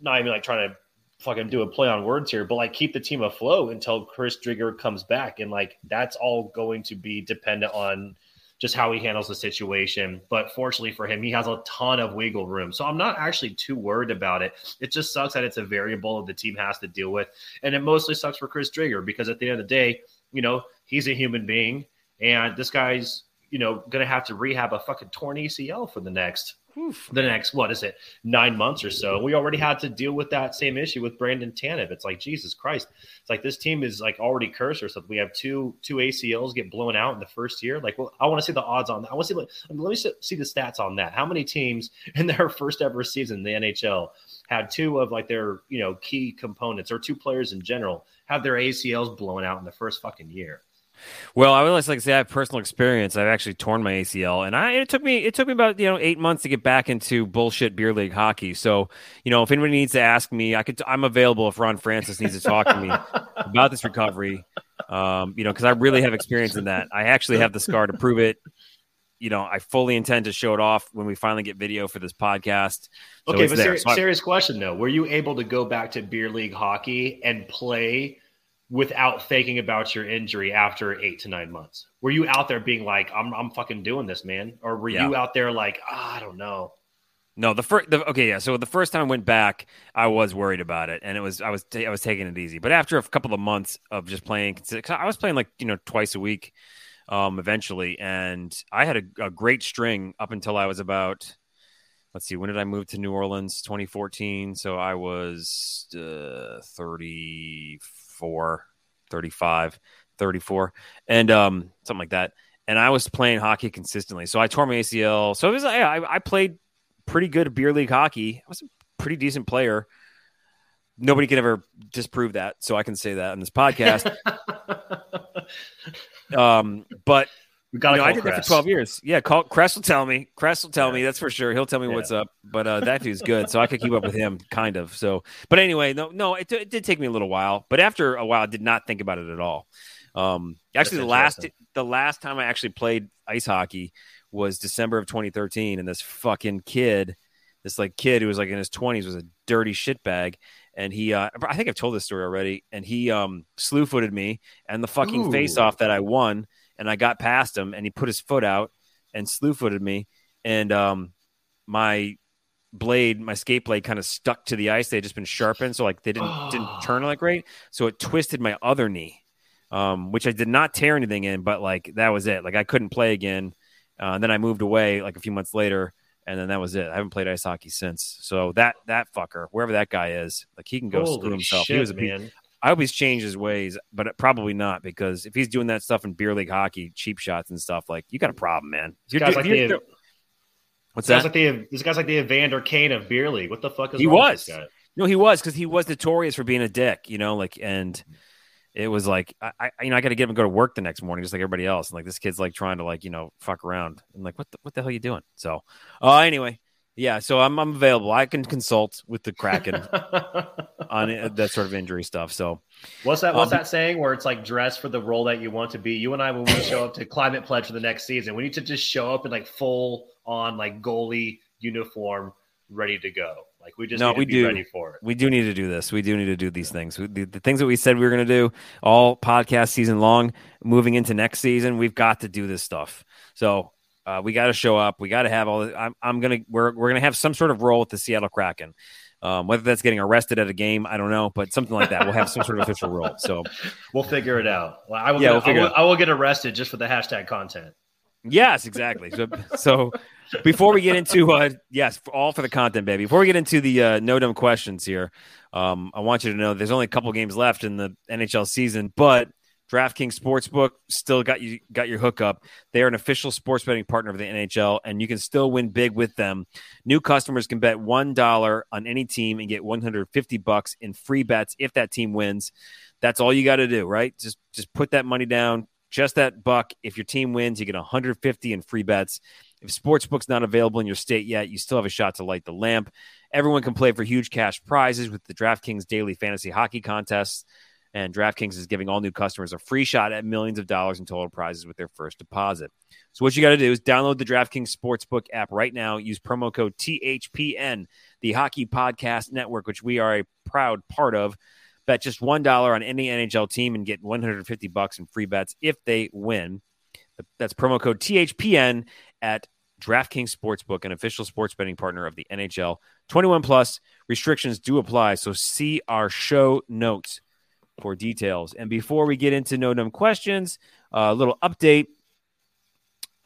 not even like trying to fucking do a play on words here, but like keep the team afloat until Chris Driedger comes back. And like that's all going to be dependent on just how he handles the situation. But fortunately for him, he has a ton of wiggle room. So I'm not actually too worried about it. It just sucks that it's a variable that the team has to deal with. And it mostly sucks for Chris Driedger because at the end of the day, you know, he's a human being and this guy's, you know, going to have to rehab a fucking torn ACL for the next Oof. the next what is it nine months or so. We already had to deal with that same issue with brandon tanev. It's like jesus christ. It's like this team is like already cursed or something. We have two two acls get blown out in the first year. Like well i want to see the odds on that. I want to see let me see the stats on that. How many teams *laughs* in their first ever season in the nhl had two of like their you know key components or two players in general have their acls blown out in the first fucking year well, I would like to say I have personal experience. I've actually torn my ACL, and I it took me it took me about you know eight months to get back into bullshit beer league hockey. So you know, if anybody needs to ask me, I could I'm available if Ron Francis needs to talk to me *laughs* about this recovery. Um, you know, because I really have experience in that. I actually have the scar to prove it. You know, I fully intend to show it off when we finally get video for this podcast. So okay, but ser- so serious question though: Were you able to go back to beer league hockey and play? Without thinking about your injury after eight to nine months? Were you out there being like, I'm, I'm fucking doing this, man? Or were yeah. you out there like, oh, I don't know? No, the first, the, okay, yeah. So the first time I went back, I was worried about it, and it was I was t- I was taking it easy. But after a couple of months of just playing, I was playing like you know twice a week, um, eventually, and I had a, a great string up until I was about let's see, when did I move to New Orleans? 2014. So I was uh, 30, 34, 35, 34, and um, something like that. And I was playing hockey consistently. So I tore my ACL. So it was, I, I played pretty good beer league hockey. I was a pretty decent player. Nobody can ever disprove that. So I can say that on this podcast. *laughs* um, but we got you know, I did Cress. that for 12 years. Yeah, call Cress will tell me. Cress will tell yeah. me, that's for sure. He'll tell me yeah. what's up. But uh, that dude's good. So I could keep up with him, kind of. So, but anyway, no, no, it, it, did take me a little while. But after a while, I did not think about it at all. Um, actually, the last the last time I actually played ice hockey was December of 2013, and this fucking kid, this like kid who was like in his 20s, was a dirty shitbag, and he uh, I think I've told this story already, and he um slew footed me, and the fucking face off that I won and I got past him, and he put his foot out and slew footed me, and um, my blade, my skate blade, kind of stuck to the ice. They had just been sharpened, so like they didn't oh. didn't *gasps* turn like great, so it twisted my other knee, um, which I did not tear anything in, but like that was it. Like I couldn't play again. Uh, and then I moved away like a few months later, and then that was it. I haven't played ice hockey since. So that that fucker, wherever that guy is, like he can go Holy screw himself. Shit, he was a man. I hope he's changed his ways, but probably not because if he's doing that stuff in beer league hockey, cheap shots and stuff, like you got a problem, man. This guy's like the, what's that? Like the, this guy's like the Evander Kane of beer league. What the fuck is he was? No, he was because he was notorious for being a dick, you know, like and it was like I, I you know I got to get him to go to work the next morning just like everybody else, and like this kid's like trying to like you know fuck around and like what the, what the hell are you doing? So, uh, anyway, yeah, so I'm I'm available. I can consult with the Kraken *laughs* on that sort of injury stuff. So, what's that? What's um, that saying? Where it's like dress for the role that you want to be. You and I, when we show up to *laughs* Climate Pledge for the next season, we need to just show up in like full on like goalie uniform, ready to go. Like we just no, we do. ready for it. We do need to do this. We do need to do these things. We, the, the things that we said we were going to do all podcast season long, moving into next season, we've got to do this stuff. So uh, we got to show up. We got to have all. I'm, I'm gonna. We're we're gonna have some sort of role with the Seattle Kraken. Um, whether that's getting arrested at a game, I don't know, but something like that. We'll have some sort of official role. So *laughs* we'll figure it out. Well, I will. Yeah, get, we'll I, will, I will get arrested just for the hashtag content. Yes, exactly. So, so before we get into uh, yes, all for the content, baby. Before we get into the uh, no dumb questions here, um, I want you to know there's only a couple games left in the NHL season, but DraftKings Sportsbook still got you got your hookup. They are an official sports betting partner of the NHL, and you can still win big with them. New customers can bet one dollar on any team and get 150 bucks in free bets if that team wins. That's all you got to do, right? Just just put that money down, just that buck. If your team wins, you get 150 in free bets. If Sportsbook's not available in your state yet, you still have a shot to light the lamp. Everyone can play for huge cash prizes with the DraftKings Daily Fantasy Hockey Contests. And DraftKings is giving all new customers a free shot at millions of dollars in total prizes with their first deposit. So, what you got to do is download the DraftKings Sportsbook app right now. Use promo code THPN, the Hockey Podcast Network, which we are a proud part of. Bet just $1 on any NHL team and get 150 bucks in free bets if they win. That's promo code THPN at DraftKings Sportsbook, an official sports betting partner of the NHL. 21 plus restrictions do apply. So, see our show notes for details. And before we get into no dumb questions, a uh, little update.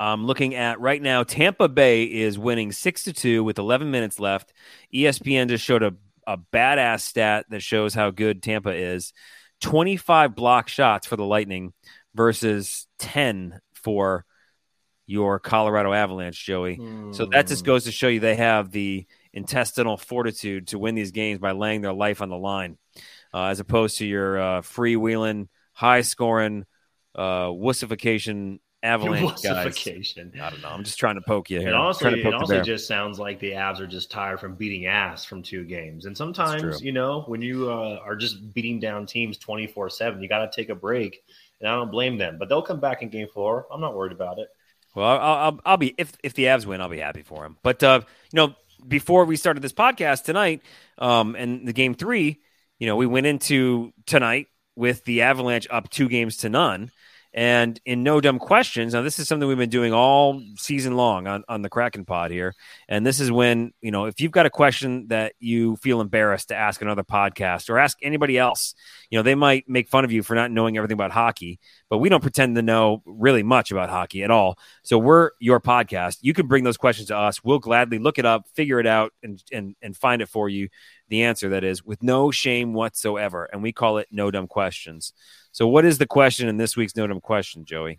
I'm looking at right now. Tampa Bay is winning six to two with 11 minutes left. ESPN just showed a, a badass stat that shows how good Tampa is. 25 block shots for the Lightning versus 10 for your Colorado Avalanche, Joey. Mm. So that just goes to show you they have the intestinal fortitude to win these games by laying their life on the line uh, as opposed to your uh, freewheeling, high scoring, uh, wussification avalanche guys. I don't know. I'm just trying to poke you here. And honestly, it also just sounds like the Avs are just tired from beating ass from two games. And sometimes, you know, when you uh, are just beating down teams 24 7, you got to take a break. And I don't blame them, but they'll come back in game four. I'm not worried about it. Well, I'll, I'll, I'll be if if the Avs win, I'll be happy for them. But uh, you know, before we started this podcast tonight, um, and the game three, you know, we went into tonight with the Avalanche up two games to none. And in no dumb questions, now this is something we've been doing all season long on, on the Kraken pod here. And this is when, you know, if you've got a question that you feel embarrassed to ask another podcast or ask anybody else, you know, they might make fun of you for not knowing everything about hockey, but we don't pretend to know really much about hockey at all. So we're your podcast. You can bring those questions to us. We'll gladly look it up, figure it out, and and, and find it for you. The answer that is with no shame whatsoever. And we call it no dumb questions. So, what is the question in this week's No Dumb Question, Joey?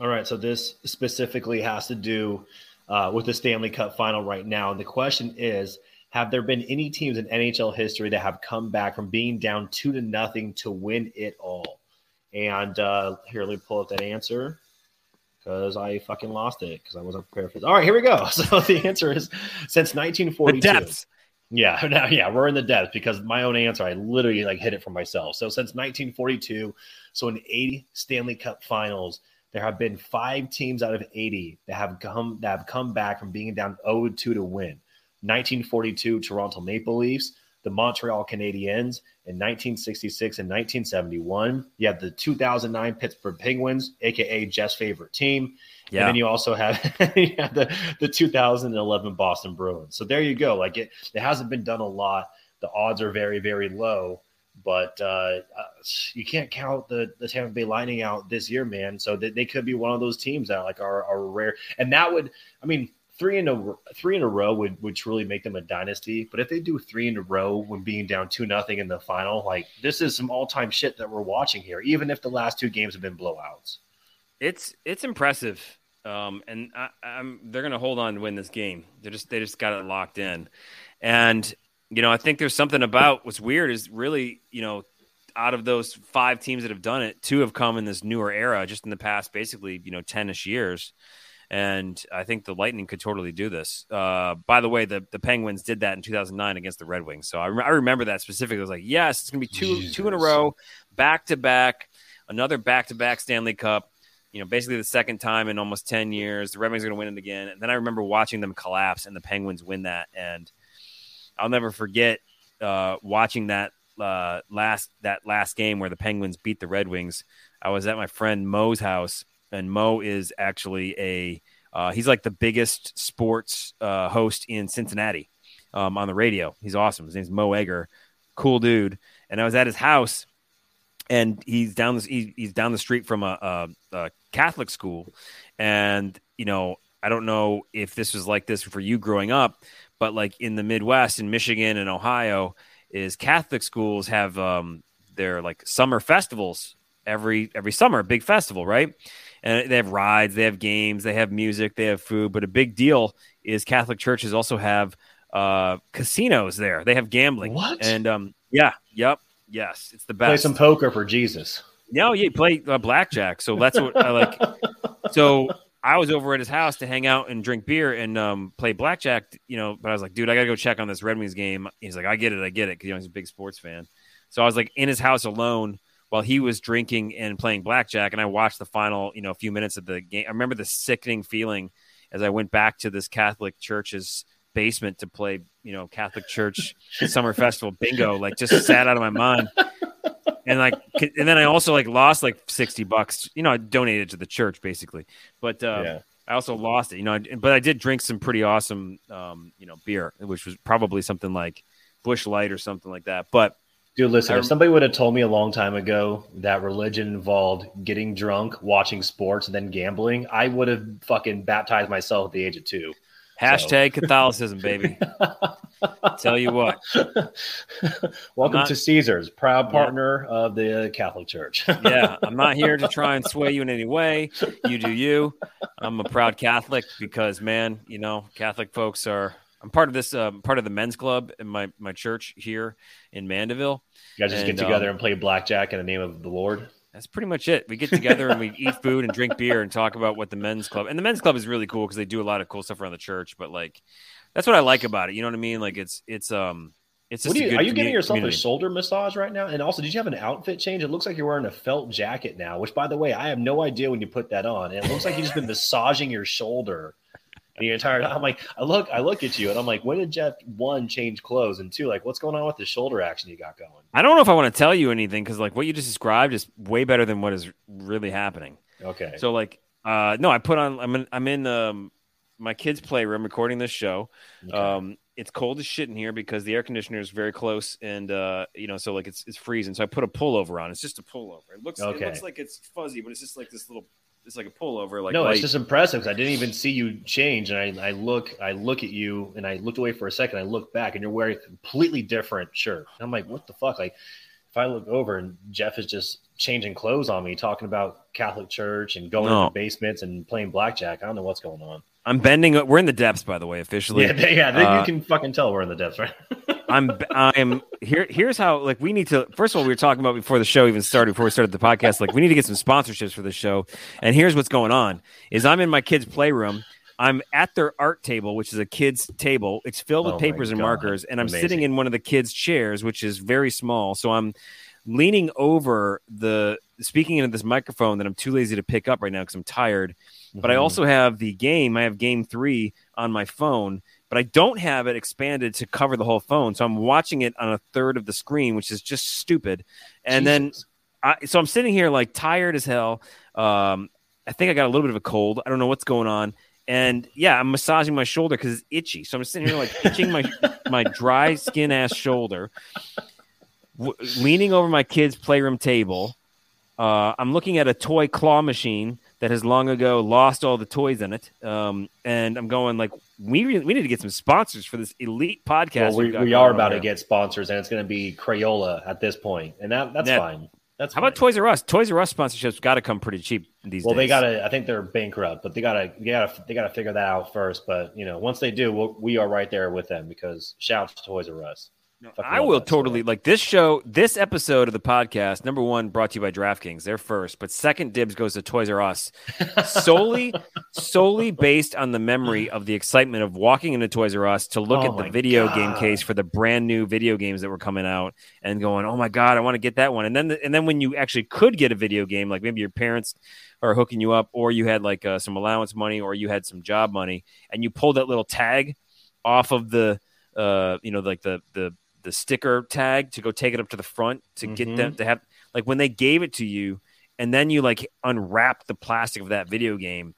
All right. So, this specifically has to do uh, with the Stanley Cup final right now. And the question is Have there been any teams in NHL history that have come back from being down two to nothing to win it all? And uh, here, let me pull up that answer because I fucking lost it because I wasn't prepared for this. All right, here we go. *laughs* So the answer is since 1942. The depths. Yeah, *laughs* now yeah, we're in the depth because my own answer, I literally like hit it for myself. So since 1942, so in 80 Stanley Cup Finals, there have been five teams out of 80 that have come that have come back from being down 0-2 to win. 1942 Toronto Maple Leafs, the Montreal Canadiens in 1966 and 1971. You have the 2009 Pittsburgh Penguins, aka Jeff's favorite team. Yeah. And then you also have, *laughs* you have the, the 2011 Boston Bruins. So there you go. Like it, it hasn't been done a lot. The odds are very, very low, but uh, uh you can't count the, the Tampa Bay Lightning out this year, man. So they, they could be one of those teams that like are, are rare. And that would, I mean, three in a three in a row would would truly make them a dynasty. But if they do three in a row when being down two nothing in the final, like this is some all time shit that we're watching here. Even if the last two games have been blowouts. It's it's impressive, um, and I, am they're going to hold on to win this game. They just they just got it locked in, and you know I think there's something about what's weird is really you know out of those five teams that have done it, two have come in this newer era, just in the past basically you know tenish years, and I think the Lightning could totally do this. Uh, by the way, the the Penguins did that in 2009 against the Red Wings, so I, re- I remember that specifically. I was like, yes, it's going to be two Jesus. two in a row, back to back, another back to back Stanley Cup you know, basically the second time in almost 10 years. The Red Wings are going to win it again. And then I remember watching them collapse and the Penguins win that. And I'll never forget uh, watching that uh, last that last game where the Penguins beat the Red Wings. I was at my friend Mo's house, and Mo is actually a uh, he's like the biggest sports uh, host in Cincinnati um, on the radio. He's awesome. His name's Mo Egger, cool dude. And I was at his house and he's down this he, he's down the street from a, a, a Catholic school, and you know I don't know if this was like this for you growing up, but like in the Midwest, in Michigan and Ohio, is Catholic schools have um, their like summer festivals every every summer, big festival, right? And they have rides, they have games, they have music, they have food. But a big deal is Catholic churches also have uh, casinos there. They have gambling. What? And um, yeah, yep, yes, it's the best. Play some poker for Jesus. No, yeah, play uh, blackjack. So that's what I like. *laughs* So I was over at his house to hang out and drink beer and um, play blackjack. You know, but I was like, dude, I gotta go check on this Red Wings game. He's like, I get it, I get it, because you know he's a big sports fan. So I was like in his house alone while he was drinking and playing blackjack, and I watched the final, you know, a few minutes of the game. I remember the sickening feeling as I went back to this Catholic church's basement to play, you know, Catholic church *laughs* summer festival bingo. Like, just sat out of my mind. And like, and then I also like lost like sixty bucks. You know, I donated to the church basically, but uh, Yeah. I also lost it. You know, but I did drink some pretty awesome, um, you know, beer, which was probably something like Busch Light or something like that. But Dude, listen, I- if somebody would have told me a long time ago that religion involved getting drunk, watching sports, and then gambling, I would have fucking baptized myself at the age of two. hashtag Catholicism, baby. *laughs* Tell you what, Welcome not- to Caesars, proud Yeah. partner of the Catholic Church. *laughs* yeah, I'm not here to try and sway you in any way. You do you. I'm a proud Catholic because, man, you know, Catholic folks are. I'm part of this, uh, part of the men's club in my my church here in Mandeville. You guys just And, get together um, and play blackjack in the name of the Lord. That's pretty much it. We get together and we *laughs* eat food and drink beer and talk about what the men's club and the men's club is really cool because they do a lot of cool stuff around the church. But like, that's what I like about it. You know what I mean? Like, it's it's um, it's just What do a you, are you giving commu- yourself community. a shoulder massage right now? And also, did you have an outfit change? It looks like you're wearing a felt jacket now, which, by the way, I have no idea when you put that on. And it looks like you've just been *laughs* massaging your shoulder the entire time. I'm like, I look, I look at you, and I'm like, when did Jeff one change clothes, and two, like, what's going on with the shoulder action you got going? I don't know if I want to tell you anything because like what you just described is way better than what is really happening. Okay, So like, uh, no, I put on. I'm in. I'm in um, my kids' playroom recording this show. Okay. Um, it's cold as shit in here because the air conditioner is very close, and uh, you know, so like it's it's freezing. So I put a pullover on. It's just a pullover. It looks Okay. it looks like it's fuzzy, but it's just like this little. It's like a pullover. Like no, light. it's just impressive because I didn't even see you change, and I, I look, I look at you, and I looked away for a second. I look back, and you're wearing a completely different shirt. And I'm like, what the fuck? Like, if I look over and Jeff is just changing clothes on me, talking about Catholic church and going No. into basements and playing blackjack, I don't know what's going on. I'm bending. We're in the depths, by the way, officially. Yeah, *laughs* yeah, uh, you can fucking tell we're in the depths, right? *laughs* I'm I'm here. Here's how like we need to. First of all, we were talking about before the show even started. Before we started the podcast, like we need to get some sponsorships for this show. And here's what's going on: is I'm in my kids' playroom. I'm at their art table, which is a kids' table. It's filled with Oh papers and markers, and I'm Amazing. sitting in one of the kids' chairs, which is very small. So I'm leaning over the speaking into this microphone that I'm too lazy to pick up right now because I'm tired. But I Mhm. also have the game. I have game three on my phone, but I don't have it expanded to cover the whole phone. So I'm watching it on a third of the screen, which is just stupid. And then I, so I'm sitting here like tired as hell. Um, I think I got a little bit of a cold. I don't know what's going on. And yeah, I'm massaging my shoulder because it's itchy. So I'm sitting here like itching my *laughs* my dry skin ass shoulder, w- leaning over my kid's playroom table. Uh, I'm looking at a toy claw machine that has long ago lost all the toys in it. Um, and I'm going like, we really, we need to get some sponsors for this elite podcast. well, we, got we are about to get sponsors, and it's going to be Crayola at this point, and that that's Yeah. fine. That's How about. Toys R Us? Toys R Us sponsorships got to come pretty cheap these Well, days. Well, they gotta. I think they're bankrupt, but they gotta. They gotta. They gotta figure that out first. But you know, once they do, we'll, we are right there with them because shout out to Toys R Us. Fucking I will totally like this show. This episode of the podcast, number one, brought to you by DraftKings. They're first, but second dibs goes to Toys R Us, solely, *laughs* solely based on the memory of the excitement of walking into Toys R Us to look Oh at the video game case for the brand new video games that were coming out, and going, "Oh my god, I want to get that one." And then, and then when you actually could get a video game, like maybe your parents are hooking you up, or you had like uh, some allowance money, or you had some job money, and you pulled that little tag off of the, uh, you know, like the the the sticker tag to go take it up to the front to get Mhm. them to have like when they gave it to you and then you like unwrap the plastic of that video game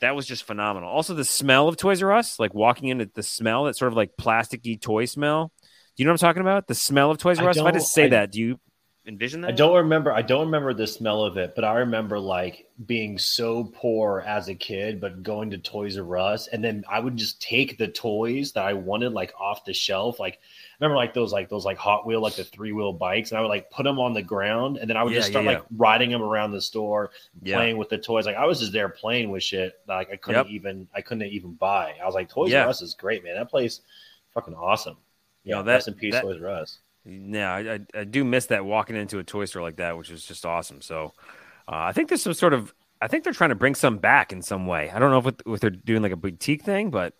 that was just phenomenal. Also the smell of toys r us like walking into the smell that sort of like plasticky toy smell. Do you know what i'm talking about? The smell of toys r us? If i just say I- that do you envision that? I don't remember. I don't remember the smell of it, but I remember like being so poor as a kid, but going to Toys R Us, and then I would just take the toys that I wanted like off the shelf. Like remember like those like those like Hot Wheel like the three wheel bikes, and I would like put them on the ground, and then I would Yeah, just start yeah, like riding them around the store, Yeah. playing with the toys. Like I was just there playing with shit. Like I couldn't Yep. even I couldn't even buy. I was like Toys Yeah. R Us is great, man. That place fucking awesome. You Yeah, know, that- rest in peace, that- Toys R Us. Yeah, I, I, I do miss that walking into a toy store like that, which is just awesome. So uh, I think there's some sort of I think they're trying to bring some back in some way. I don't know if, it- if they're doing like a boutique thing, but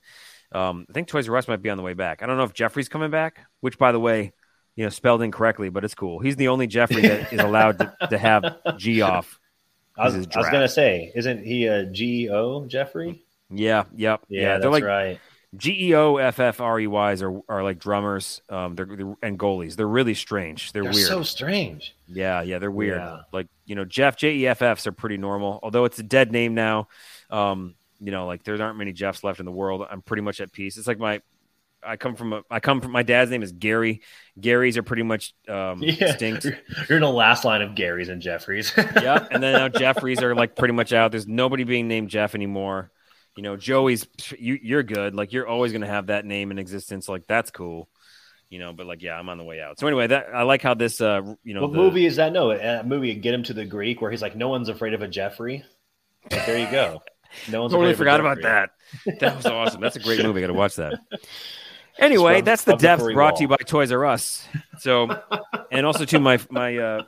um, I think Toys R Us might be on the way back. I don't know if Jeffrey's coming back, which by the way, you know, spelled incorrectly, but it's cool. He's the only Jeffrey that is allowed to, to have G off. *laughs* I was, I was gonna say, isn't he a GO Jeffrey? Yeah, yep, Yeah, yeah. that's like right. G E O F F R E Y's are are like drummers, um, they're, they're and goalies. They're really strange. They're, They're weird. so strange. Yeah, yeah, they're weird. Yeah. Like you know, Jeff J E F Fs are pretty normal, although it's a dead name now. Um, you know, like there aren't many Jeffs left in the world. I'm pretty much at peace. It's like my, I come from a, I come from my dad's name is Gary. Garys are pretty much um, *laughs* Yeah, extinct. *laughs* you're, in the last line of Garys and Jeffries. *laughs* yeah, And then now Jeffries are like pretty much out. There's nobody being named Jeff anymore. You know, Joey's you, you're good. Like you're always gonna have that name in existence. Like that's cool. You know, but like yeah, I'm on the way out. So anyway, that I like how this uh you know what the- movie is that? No, a movie Get Him to the Greek, where he's like, no one's afraid of a Jeffrey. Like, there you go. No one's *laughs* totally afraid forgot of a about that. That was awesome. That's a great movie. Got to watch that. *laughs* Anyway, Scrub- that's the the depth furry brought to you by Toys R Us. So, *laughs* and also to my my uh,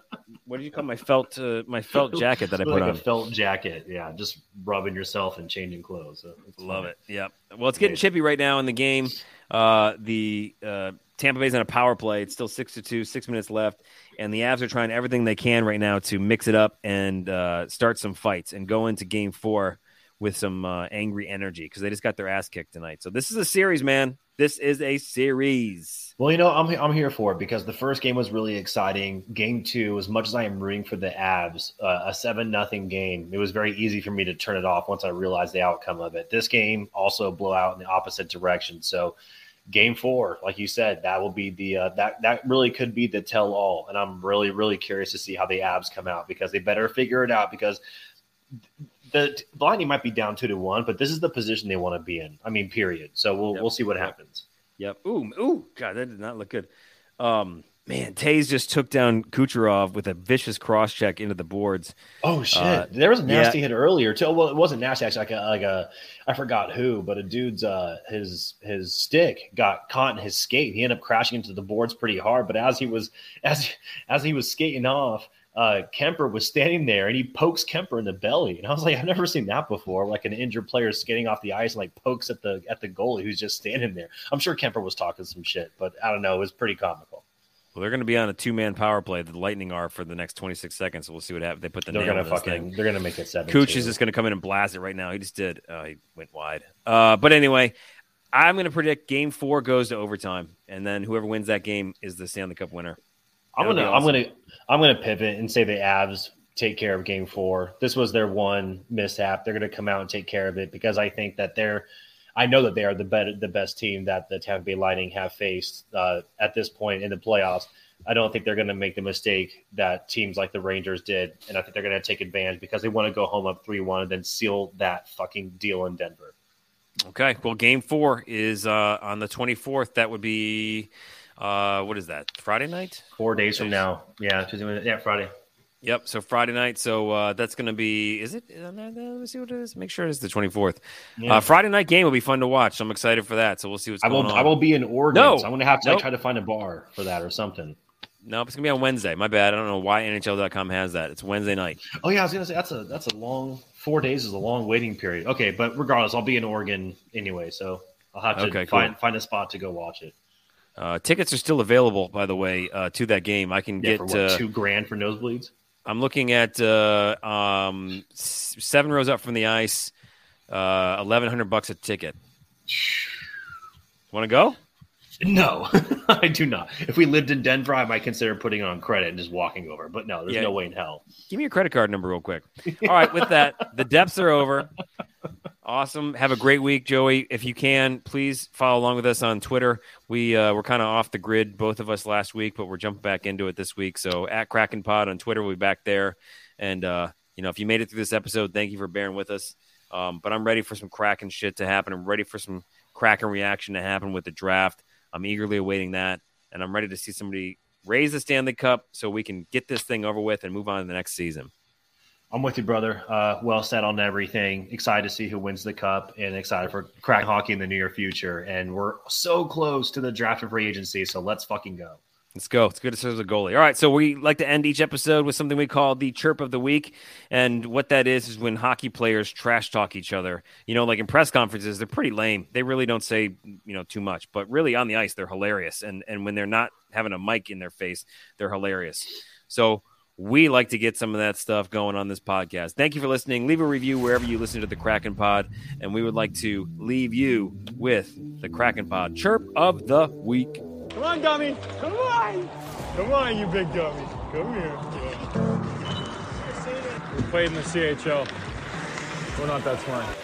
what do you call my felt uh, my felt *laughs* jacket that I put like on. a felt jacket. Yeah, just rubbing yourself and changing clothes. So Love fun. it. Yep. Well, it's getting chippy right now in the game. Uh, the uh, Tampa Bay's on a power play. It's still six to two, six minutes left, and the Avs are trying everything they can right now to mix it up and uh, start some fights and go into Game Four with some uh, angry energy because they just got their ass kicked tonight. So this is a series, man. This is a series. Well, you know, I'm I'm here for it because the first game was really exciting. Game two, as much as I am rooting for the Avs, uh, a seven nothing game, it was very easy for me to turn it off once I realized the outcome of it. This game also blew out in the opposite direction. So, game four, like you said, that will be the uh, that that really could be the tell all, and I'm really really curious to see how the Avs come out because they better figure it out because. The, Lightning might be down two to one, but this is the position they want to be in. I mean, period. So we'll Yep. we'll see what happens. Yep. Ooh, ooh, God, that did not look good. Um, man, Tays just took down Kucherov with a vicious cross check into the boards. Oh shit! Uh, there was a nasty hit earlier too. Well, it wasn't nasty actually. Like a, like a, I forgot who, but a dude's uh his his stick got caught in his skate. He ended up crashing into the boards pretty hard. But as he was as as he was skating off, uh Kuemper was standing there and he pokes Kuemper in the belly. And I was like, I've never seen that before. Like an injured player skating off the ice and like pokes at the at the goalie who's just standing there. I'm sure Kuemper was talking some shit, but I don't know. It was pretty comical. Well, they're going to be on a two man power play. The Lightning are for the next 26 seconds. So we'll see what happens. They put the They're gonna in fucking thing. they're gonna make it seven. Cooch two. is just going to come in and blast it right now. He just did. Uh, he went wide. Uh, but anyway, I'm going to predict game four goes to overtime. And then whoever wins that game is the Stanley Cup winner. I'm gonna, be I'm gonna, I'm gonna pivot and say the Avs take care of Game Four. This was their one mishap. They're gonna come out and take care of it because I think that they're, I know that they are the better, the best team that the Tampa Bay Lightning have faced uh, at this point in the playoffs. I don't think they're going to make the mistake that teams like the Rangers did, and I think they're going to take advantage because they want to go home up three one and then seal that fucking deal in Denver. Okay. Well, game four is uh, on the 24th. That would be, uh, what is that? Friday night? Four days from now, yeah, Tuesday, yeah, Friday. Yep. So Friday night. So uh, that's going to be. Is it? uh, Let me see what it is. Make sure it's the twenty fourth. Yeah. Uh, Friday night game will be fun to watch. So I'm excited for that. So we'll see what's I going will, on. I will be in Oregon. No. so I'm going to have to like, try to find a bar for that or something. Nope, it's gonna be on Wednesday. My bad. I don't know why NHL.com has that. It's Wednesday night. Oh yeah, I was gonna say that's a that's a long four days is a long waiting period. Okay, but regardless, I'll be in Oregon anyway, so I'll have to Okay, cool. find find a spot to go watch it. Uh, tickets are still available, by the way, uh, to that game. I can Yeah, get. for what, uh, two grand for nosebleeds. I'm looking at uh, um, seven rows up from the ice. Uh, Eleven hundred bucks a ticket. Want to go? No, *laughs* I do not. If we lived in Denver, I might consider putting it on credit and just walking over. But no, there's Yeah. no way in hell. Give me your credit card number real quick. All right, with that, the depths are over. Awesome. Have a great week, Joey. If you can, please follow along with us on Twitter. We uh, were kind of off the grid, both of us last week, but we're jumping back into it this week. So at Kraken Pod on Twitter, we'll be back there. And uh, you know, if you made it through this episode, thank you for bearing with us. Um, but I'm ready for some Kraken shit to happen. I'm ready for some Kraken reaction to happen with the draft. I'm eagerly awaiting that, and I'm ready to see somebody raise the Stanley Cup so we can get this thing over with and move on to the next season. I'm with you, brother. Uh, well said on everything. Excited to see who wins the cup and excited for crack hockey in the near future. And we're so close to the draft of free agency. So let's fucking go. Let's go. It's good to serve as a goalie. All right. So we like to end each episode with something we call the chirp of the week. And what that is, is when hockey players trash talk each other. You know, like in press conferences, they're pretty lame. They really don't say, you know, too much, but really on the ice, they're hilarious. And, and when they're not having a mic in their face, they're hilarious. So we like to get some of that stuff going on this podcast. Thank you for listening. Leave a review wherever you listen to the Kraken Pod, and we would like to leave you with the Kraken Pod chirp of the week. Come on, dummy. Come on. Come on, you big dummy. Come here. We played in the CHL. We're not that smart.